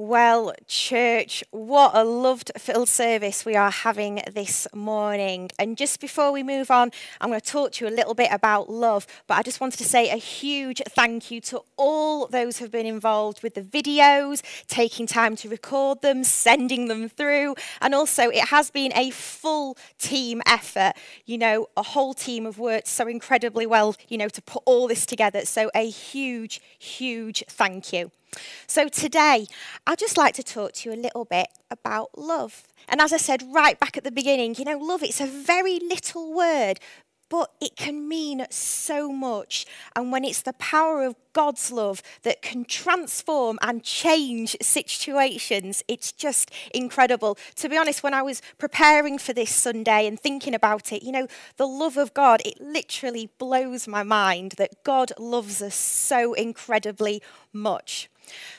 Well, church, what a loved filled service we are having this morning. And just before we move on, I'm going to talk to you a little bit about love. But I just wanted to say a huge thank you to all those who have been involved with the videos, taking time to record them, sending them through. And also, it has been a full team effort. You know, a whole team have worked so incredibly well, you know, to put all this together. So, a huge, huge thank you. So, today, I'd just like to talk to you a little bit about love. And as I said right back at the beginning, you know, love, it's a very little word, but it can mean so much. And when it's the power of God's love that can transform and change situations, it's just incredible. To be honest, when I was preparing for this Sunday and thinking about it, you know, the love of God, it literally blows my mind that God loves us so incredibly much.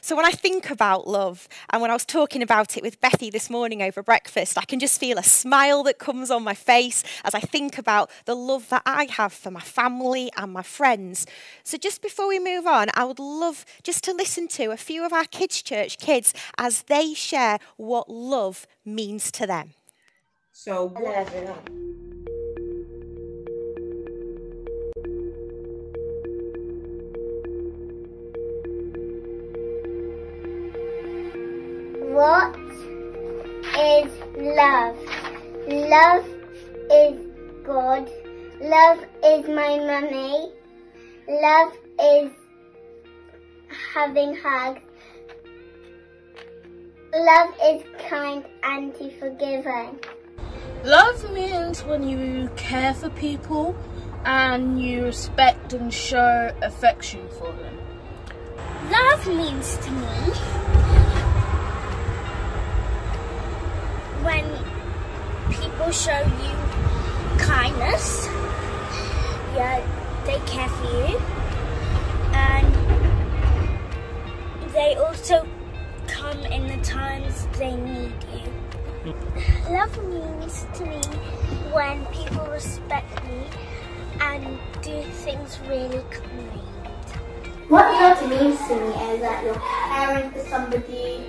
So when I think about love, and when I was talking about it with Bethy this morning over breakfast, I can just feel a smile that comes on my face as I think about the love that I have for my family and my friends. So just before we move on, I would love just to listen to a few of our kids' church kids as they share what love means to them. So, What is love? Love is God. Love is my mummy. Love is having hugs. Love is kind and forgiving. Love means when you care for people and you respect and show affection for them. Love means to me when people show you kindness, yeah, they care for you, and they also come in the times they need you. Love means to me when people respect me and do things really kind. What love means to me is that you're caring for somebody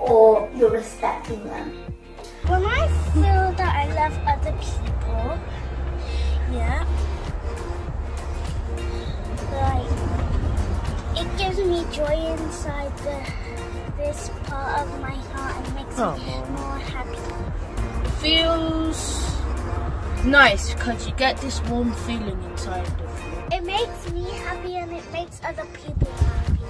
or you're respecting them. When I feel that I love other people, yeah, like it gives me joy inside the this part of my heart and makes me more happy. Feels nice because you get this warm feeling inside of you. It makes me happy and it makes other people happy.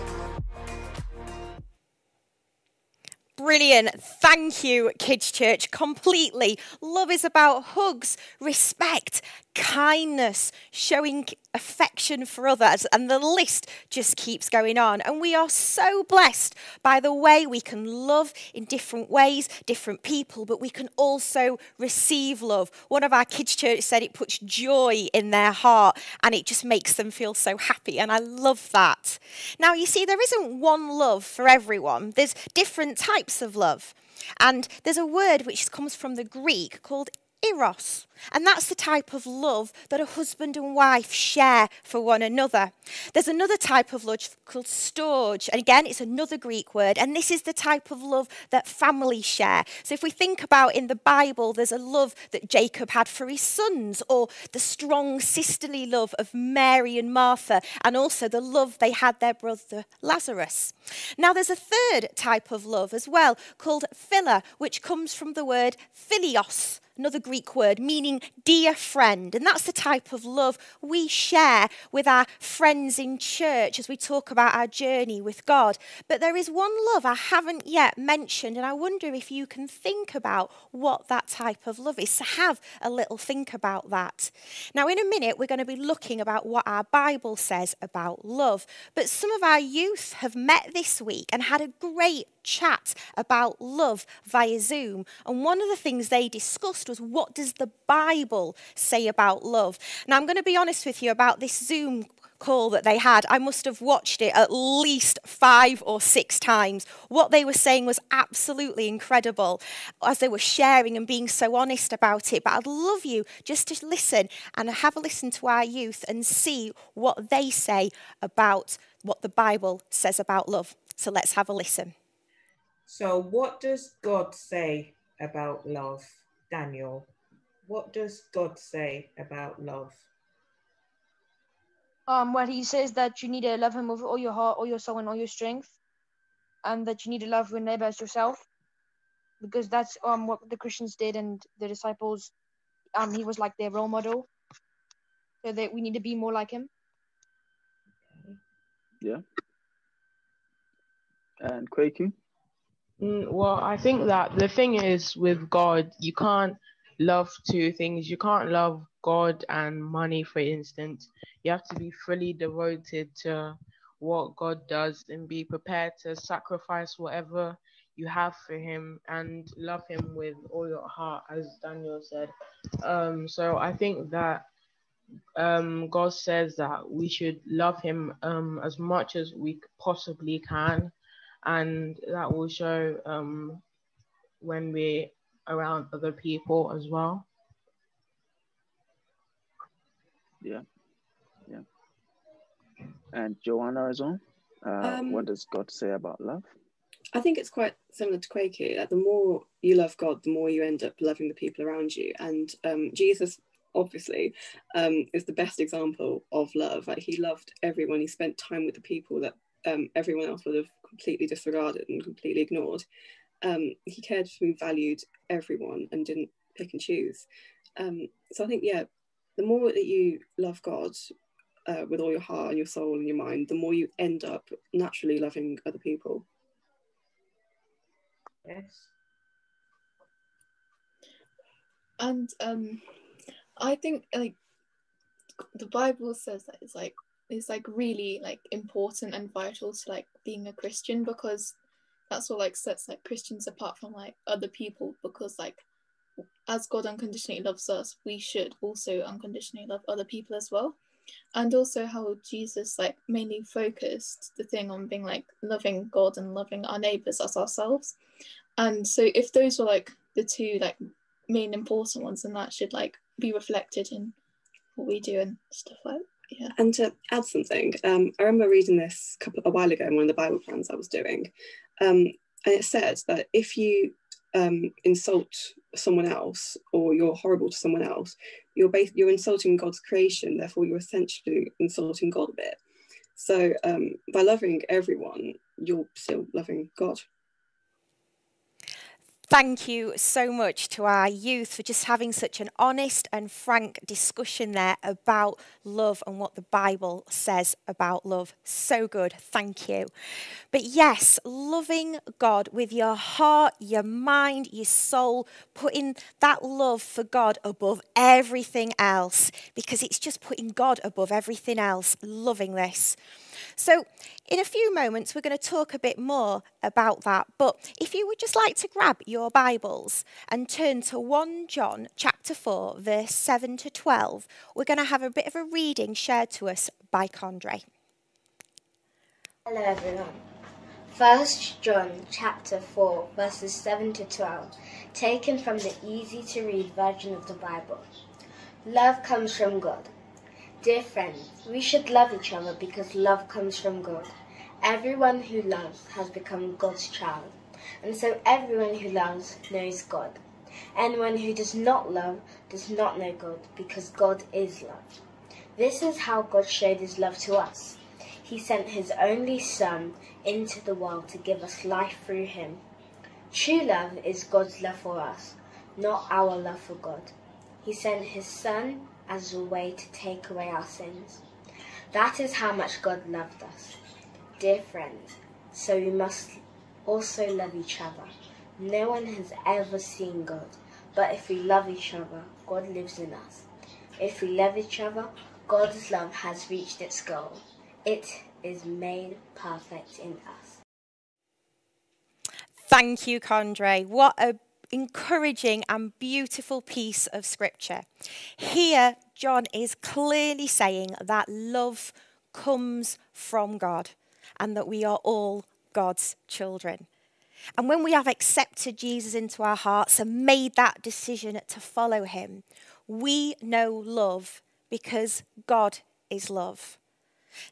Brilliant. Thank you, Kids Church. Completely. Love is about hugs, respect, kindness, showing affection for others, and the list just keeps going on. And we are so blessed by the way we can love in different ways, different people, but we can also receive love. One of our kids' church said it puts joy in their heart and it just makes them feel so happy. And I love that. Now, you see, there isn't one love for everyone, there's different types of love. And there's a word which comes from the Greek called eros. And that's the type of love that a husband and wife share for one another. There's another type of love called storge. And again, it's another Greek word. And this is the type of love that families share. So if we think about in the Bible, there's a love that Jacob had for his sons, or the strong sisterly love of Mary and Martha, and also the love they had their brother Lazarus. Now, there's a third type of love as well called philia, which comes from the word philios another Greek word meaning dear friend. And that's the type of love we share with our friends in church as we talk about our journey with God. But there is one love I haven't yet mentioned, and I wonder if you can think about what that type of love is. So have a little think about that. Now, in a minute, we're going to be looking about what our Bible says about love. But some of our youth have met this week and had a great chat about love via Zoom. And one of the things they discussed was what does the Bible say about love? Now, I'm going to be honest with you about this Zoom call that they had, I must have watched it at least five or six times. What they were saying was absolutely incredible as they were sharing and being so honest about it. But I'd love you just to listen and have a listen to our youth and see what they say about what the Bible says about love. So let's have a listen. So, what does God say about love, Daniel? What does God say about love? Um, well, he says that you need to love him with all your heart, all your soul, and all your strength, and that you need to love your neighbor as yourself, because that's um what the Christians did and the disciples. Um, he was like their role model, so that we need to be more like him. Yeah. And Quaky? Mm, well, I think that the thing is with God, you can't love two things. You can't love God and money, for instance. You have to be fully devoted to what God does and be prepared to sacrifice whatever you have for Him and love Him with all your heart, as Daniel said. Um, so I think that um, God says that we should love Him um, as much as we possibly can, and that will show um, when we're around other people as well. Yeah. Yeah. And Joanna as well. Uh, Um, what does God say about love? I think it's quite similar to Quaky. That the more you love God, the more you end up loving the people around you. And um, Jesus, obviously, um, is the best example of love. Like he loved everyone. He spent time with the people that um, everyone else would have completely disregarded and completely ignored. Um, he cared for and valued everyone and didn't pick and choose. Um, so I think, yeah, the more that you love God uh, with all your heart and your soul and your mind, the more you end up naturally loving other people. Yes. And um, I think like the Bible says that it's like it's like really like important and vital to like being a Christian because that's what like sets like Christians apart from like other people because like as God unconditionally loves us, we should also unconditionally love other people as well. And also how Jesus like mainly focused the thing on being like loving God and loving our neighbors as ourselves. And so if those were like the two like main important ones, then that should like be reflected in what we do and stuff like yeah. And to add something, um, I remember reading this a couple a while ago in one of the Bible plans I was doing, um, and it said that if you um, insult someone else or you're horrible to someone else, you're bas- you're insulting God's creation. Therefore, you're essentially insulting God a bit. So um, by loving everyone, you're still loving God. Thank you so much to our youth for just having such an honest and frank discussion there about love and what the Bible says about love. So good. Thank you. But yes, loving God with your heart, your mind, your soul, putting that love for God above everything else because it's just putting God above everything else, loving this. So, in a few moments, we're going to talk a bit more about that. But if you would just like to grab your Bibles and turn to 1 John chapter 4, verse 7 to 12, we're going to have a bit of a reading shared to us by Condre. Hello everyone. First John chapter 4 verses 7 to 12 taken from the easy to read version of the Bible. Love comes from God. Dear friends, we should love each other because love comes from God. Everyone who loves has become God's child, and so everyone who loves knows God. Anyone who does not love does not know God because God is love. This is how God showed his love to us. He sent his only Son into the world to give us life through him. True love is God's love for us, not our love for God. He sent his Son as a way to take away our sins. That is how much God loved us. Dear friends, so we must also love each other. No one has ever seen God, but if we love each other, God lives in us. If we love each other, God's love has reached its goal. It is made perfect in us. Thank you, Condre. What a encouraging and beautiful piece of scripture. Here, John is clearly saying that love comes from God and that we are all God's children. And when we have accepted Jesus into our hearts and made that decision to follow him, we know love because God is love.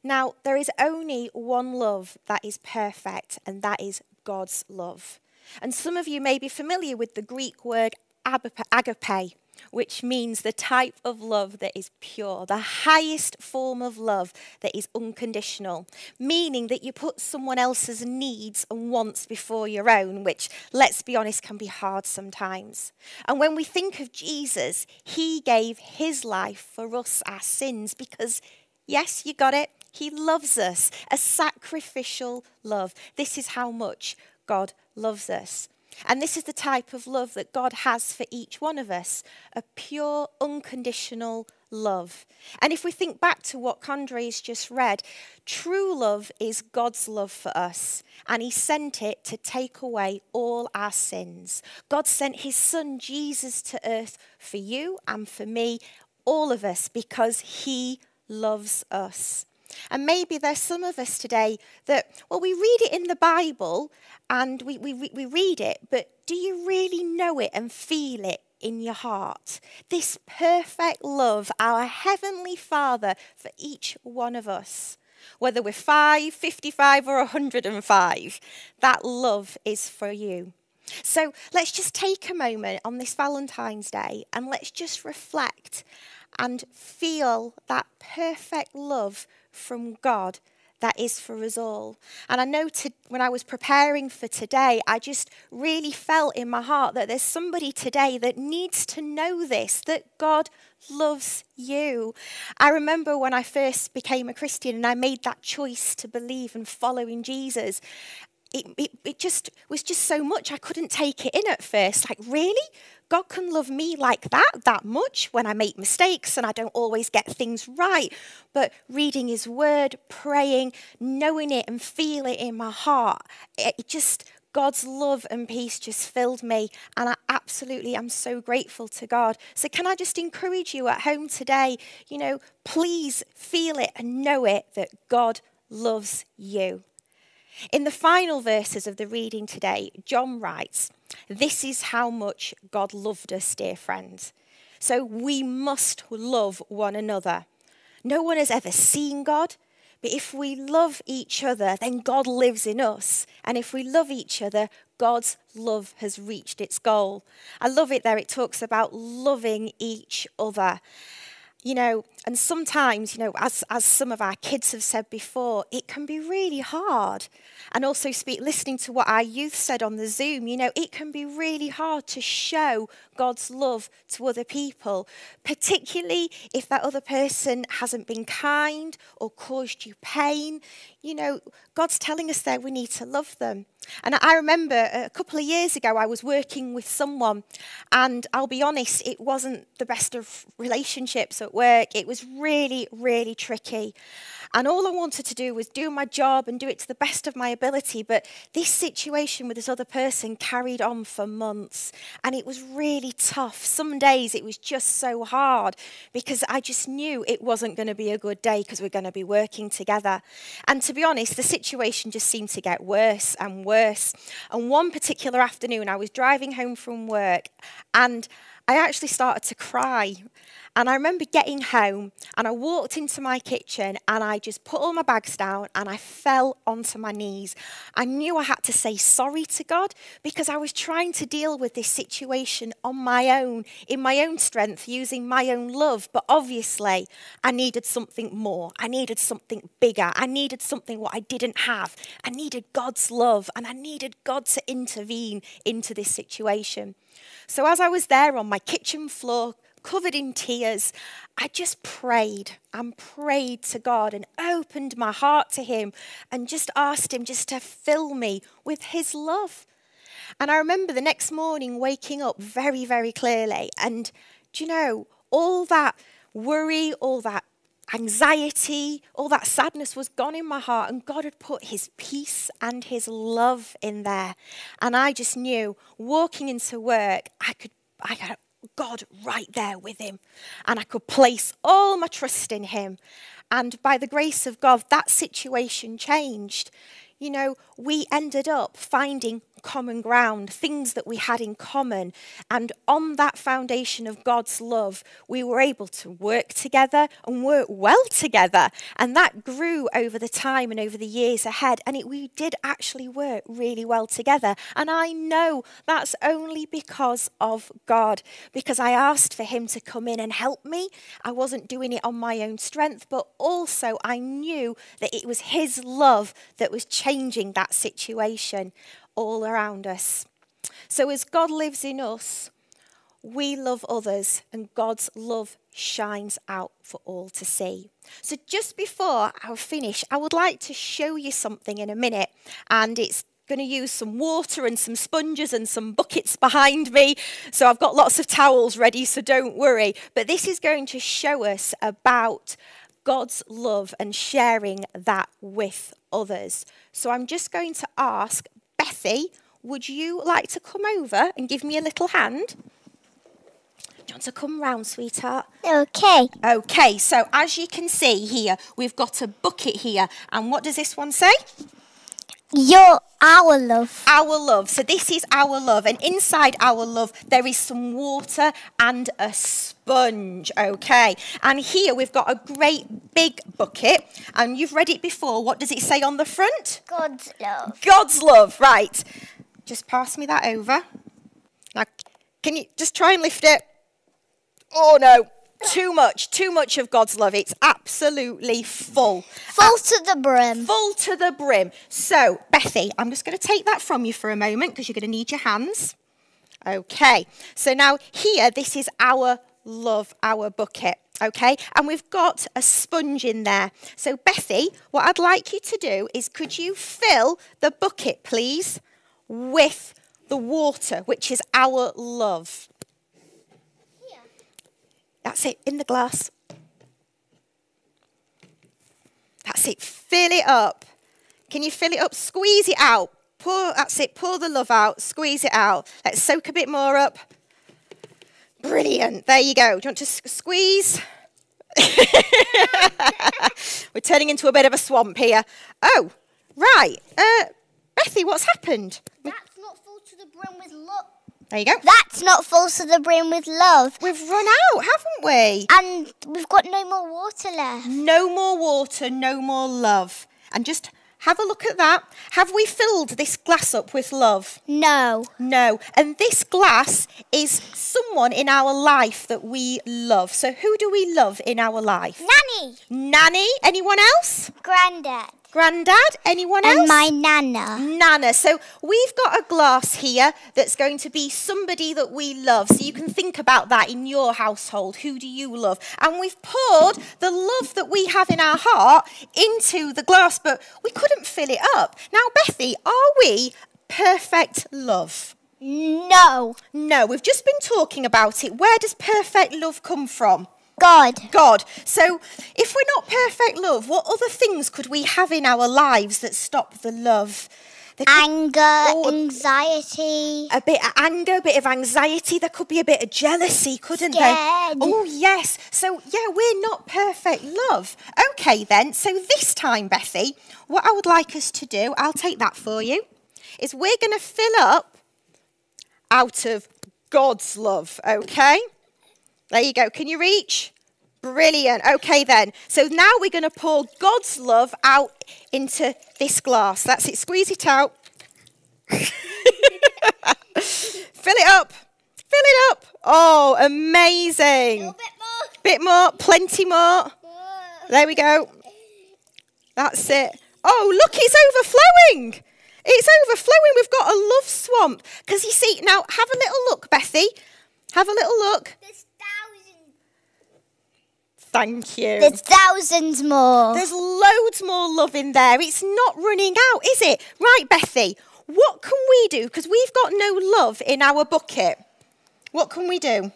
Now, there is only one love that is perfect, and that is God's love. And some of you may be familiar with the Greek word agape, which means the type of love that is pure, the highest form of love that is unconditional, meaning that you put someone else's needs and wants before your own, which, let's be honest, can be hard sometimes. And when we think of Jesus, he gave his life for us, our sins, because, yes, you got it, he loves us, a sacrificial love. This is how much God loves us. And this is the type of love that God has for each one of us a pure, unconditional love. And if we think back to what Condre's just read, true love is God's love for us, and He sent it to take away all our sins. God sent His Son Jesus to earth for you and for me, all of us, because He loves us. And maybe there's some of us today that, well, we read it in the Bible and we, we, we read it, but do you really know it and feel it in your heart? This perfect love, our Heavenly Father for each one of us. Whether we're 5, 55, or 105, that love is for you. So let's just take a moment on this Valentine's Day and let's just reflect and feel that perfect love from God that is for us all. And I know to, when I was preparing for today, I just really felt in my heart that there's somebody today that needs to know this that God loves you. I remember when I first became a Christian and I made that choice to believe and follow in Jesus. It, it, it just was just so much I couldn't take it in at first. Like, really? God can love me like that, that much when I make mistakes and I don't always get things right. But reading His Word, praying, knowing it and feel it in my heart, it just, God's love and peace just filled me. And I absolutely am so grateful to God. So, can I just encourage you at home today? You know, please feel it and know it that God loves you. In the final verses of the reading today, John writes, This is how much God loved us, dear friends. So we must love one another. No one has ever seen God, but if we love each other, then God lives in us. And if we love each other, God's love has reached its goal. I love it there. It talks about loving each other you know, and sometimes, you know, as, as some of our kids have said before, it can be really hard. And also, speak, listening to what our youth said on the Zoom, you know, it can be really hard to show God's love to other people, particularly if that other person hasn't been kind or caused you pain. You know, God's telling us there we need to love them. And I remember a couple of years ago, I was working with someone, and I'll be honest, it wasn't the best of relationships at work. It was really, really tricky. And all I wanted to do was do my job and do it to the best of my ability. But this situation with this other person carried on for months, and it was really tough. Some days it was just so hard because I just knew it wasn't going to be a good day because we're going to be working together. And to be honest, the situation just seemed to get worse and worse. And one particular afternoon, I was driving home from work and I actually started to cry and I remember getting home and I walked into my kitchen and I just put all my bags down and I fell onto my knees. I knew I had to say sorry to God because I was trying to deal with this situation on my own, in my own strength, using my own love. But obviously, I needed something more. I needed something bigger. I needed something what I didn't have. I needed God's love and I needed God to intervene into this situation. So as I was there on my kitchen floor, covered in tears, I just prayed and prayed to God and opened my heart to Him and just asked Him just to fill me with His love. And I remember the next morning waking up very, very clearly. And do you know, all that worry, all that anxiety, all that sadness was gone in my heart, and God had put His peace and His love in there. And I just knew walking into work, I could, I could God right there with him. And I could place all my trust in him. And by the grace of God, that situation changed. You know, we ended up finding common ground, things that we had in common. And on that foundation of God's love, we were able to work together and work well together. And that grew over the time and over the years ahead. And it, we did actually work really well together. And I know that's only because of God, because I asked for Him to come in and help me. I wasn't doing it on my own strength, but also I knew that it was His love that was changing that situation all around us. So as God lives in us, we love others and God's love shines out for all to see. So just before I finish, I would like to show you something in a minute and it's going to use some water and some sponges and some buckets behind me. So I've got lots of towels ready, so don't worry. But this is going to show us about God's love and sharing that with others. So I'm just going to ask Would you like to come over and give me a little hand? Do you want to come round, sweetheart? Okay. Okay, so as you can see here, we've got a bucket here. And what does this one say? Your our love. Our love. So this is our love. And inside our love, there is some water and a sponge. Okay. And here we've got a great big bucket. And you've read it before. What does it say on the front? God's love. God's love. Right. Just pass me that over. Now, can you just try and lift it? Oh, no. Too much, too much of God's love. It's absolutely full. Full to the brim. Full to the brim. So, Bethy, I'm just going to take that from you for a moment because you're going to need your hands. Okay. So now here, this is our love, our bucket. Okay, and we've got a sponge in there. So, Bethy, what I'd like you to do is could you fill the bucket, please, with the water, which is our love? That's it, in the glass. That's it, fill it up. Can you fill it up? Squeeze it out. Pour, that's it, pour the love out, squeeze it out. Let's soak a bit more up. Brilliant, there you go. Do you want to squeeze? We're turning into a bit of a swamp here. Oh, right. Uh, Bethy, what's happened? That's not full to the brim with love. There you go. That's not full to the brim with love. We've run out, haven't we? And we've got no more water left. No more water, no more love. And just have a look at that. Have we filled this glass up with love? No. No. And this glass is someone in our life that we love. So who do we love in our life? Nanny. Nanny? Anyone else? Granddad. Granddad? Anyone else? And my nana. Nana. So we've got a glass here that's going to be somebody that we love. So you can think about that in your household. Who do you love? And we've poured the love that we have in our heart into the glass, but we couldn't fill it up. Now, Bethy, are we perfect love? No. No, we've just been talking about it. Where does perfect love come from? God. God. So, if we're not perfect love, what other things could we have in our lives that stop the love? Anger, Oh, anxiety. a bit of anger, a bit of anxiety. There could be a bit of jealousy, couldn't there? Oh, yes. So, yeah, we're not perfect love. Okay, then. So, this time, Bethy, what I would like us to do, I'll take that for you, is we're going to fill up out of God's love, okay? There you go. Can you reach? Brilliant. Okay, then. So now we're going to pour God's love out into this glass. That's it. Squeeze it out. Fill it up. Fill it up. Oh, amazing. A bit more. Bit more. Plenty more. There we go. That's it. Oh, look, it's overflowing. It's overflowing. We've got a love swamp. Because you see, now have a little look, Bethy. Have a little look. There's. Thank you. There's thousands more. There's loads more love in there. It's not running out, is it? Right, Bethy, what can we do? Because we've got no love in our bucket. What can we do?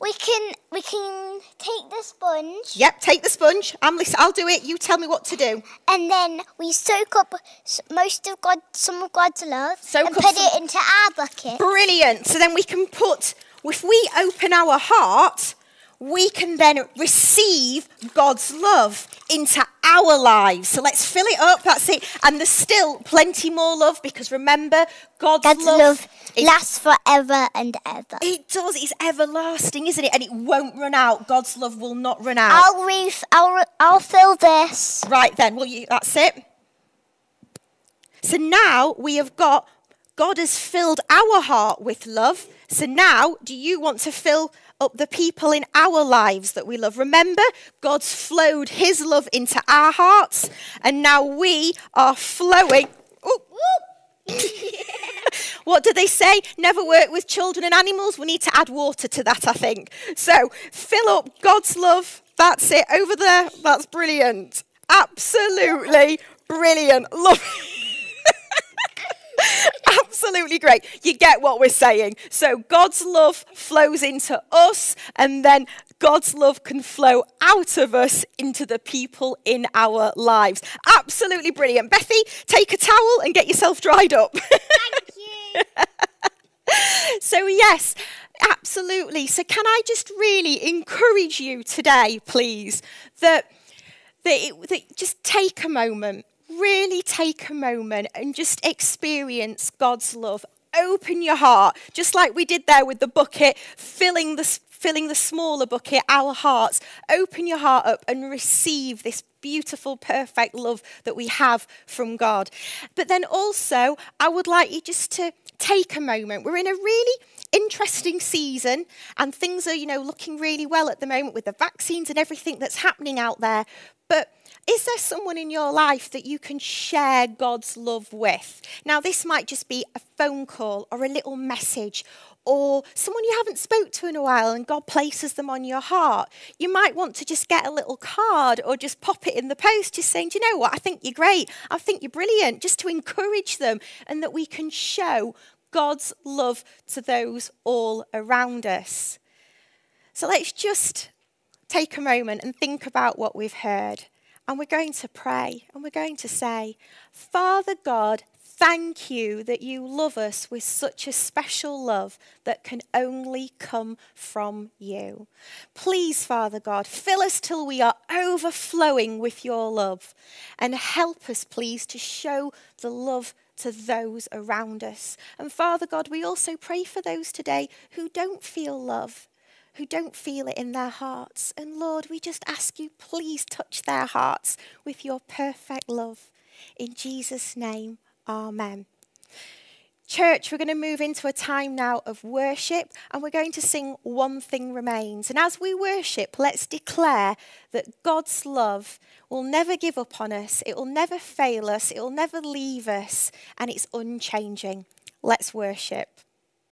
We can we can take the sponge Yep, take the sponge. I'm listen, I'll do it. You tell me what to do. and then we soak up most of God, some of God's love, Soak and put it into our bucket. Brilliant. So then we can put, if we open our heart, we can then receive God's love into our lives. So let's fill it up. That's it. And there's still plenty more love because remember, God's, God's love, love lasts forever and ever. It does. It's everlasting, isn't it? And it won't run out. God's love will not run out. I'll re- I'll I'll fill this. Right then, well, you, that's it. So now we have got, God has filled our heart with love. So now, do you want to fill up the people in our lives that we love? Remember, God's flowed his love into our hearts, and now we are flowing. Ooh, ooh. what do they say? Never work with children and animals. We need to add water to that, I think. So fill up God's love. That's it. Over there. That's brilliant. Absolutely brilliant. Love Absolutely great. You get what we're saying. So God's love flows into us, and then God's love can flow out of us into the people in our lives. Absolutely brilliant. Bethy, take a towel and get yourself dried up. Thank you. so, yes, absolutely. So, can I just really encourage you today, please, that, that, it, that just take a moment, really take a moment and just experience God's love. Open your heart, just like we did there with the bucket, filling the, filling the smaller bucket, our hearts. Open your heart up and receive this beautiful, perfect love that we have from God. But then also, I would like you just to take a moment. We're in a really interesting season and things are, you know, looking really well at the moment with the vaccines and everything that's happening out there. But is there someone in your life that you can share God's love with? Now, this might just be a phone call or a little message or someone you haven't spoke to in a while and God places them on your heart. You might want to just get a little card or just pop it in the post just saying, "Do you know what? I think you're great. I think you're brilliant." Just to encourage them and that we can show God's love to those all around us. So let's just take a moment and think about what we've heard. And we're going to pray and we're going to say, Father God, thank you that you love us with such a special love that can only come from you. Please, Father God, fill us till we are overflowing with your love and help us, please, to show the love to those around us. And Father God, we also pray for those today who don't feel love who don't feel it in their hearts. And Lord, we just ask you, please touch their hearts with your perfect love. In Jesus' name, Amen. Church, we're going to move into a time now of worship and we're going to sing One Thing Remains. And as we worship, let's declare that God's love will never give up on us, it will never fail us, it will never leave us, and it's unchanging. Let's worship.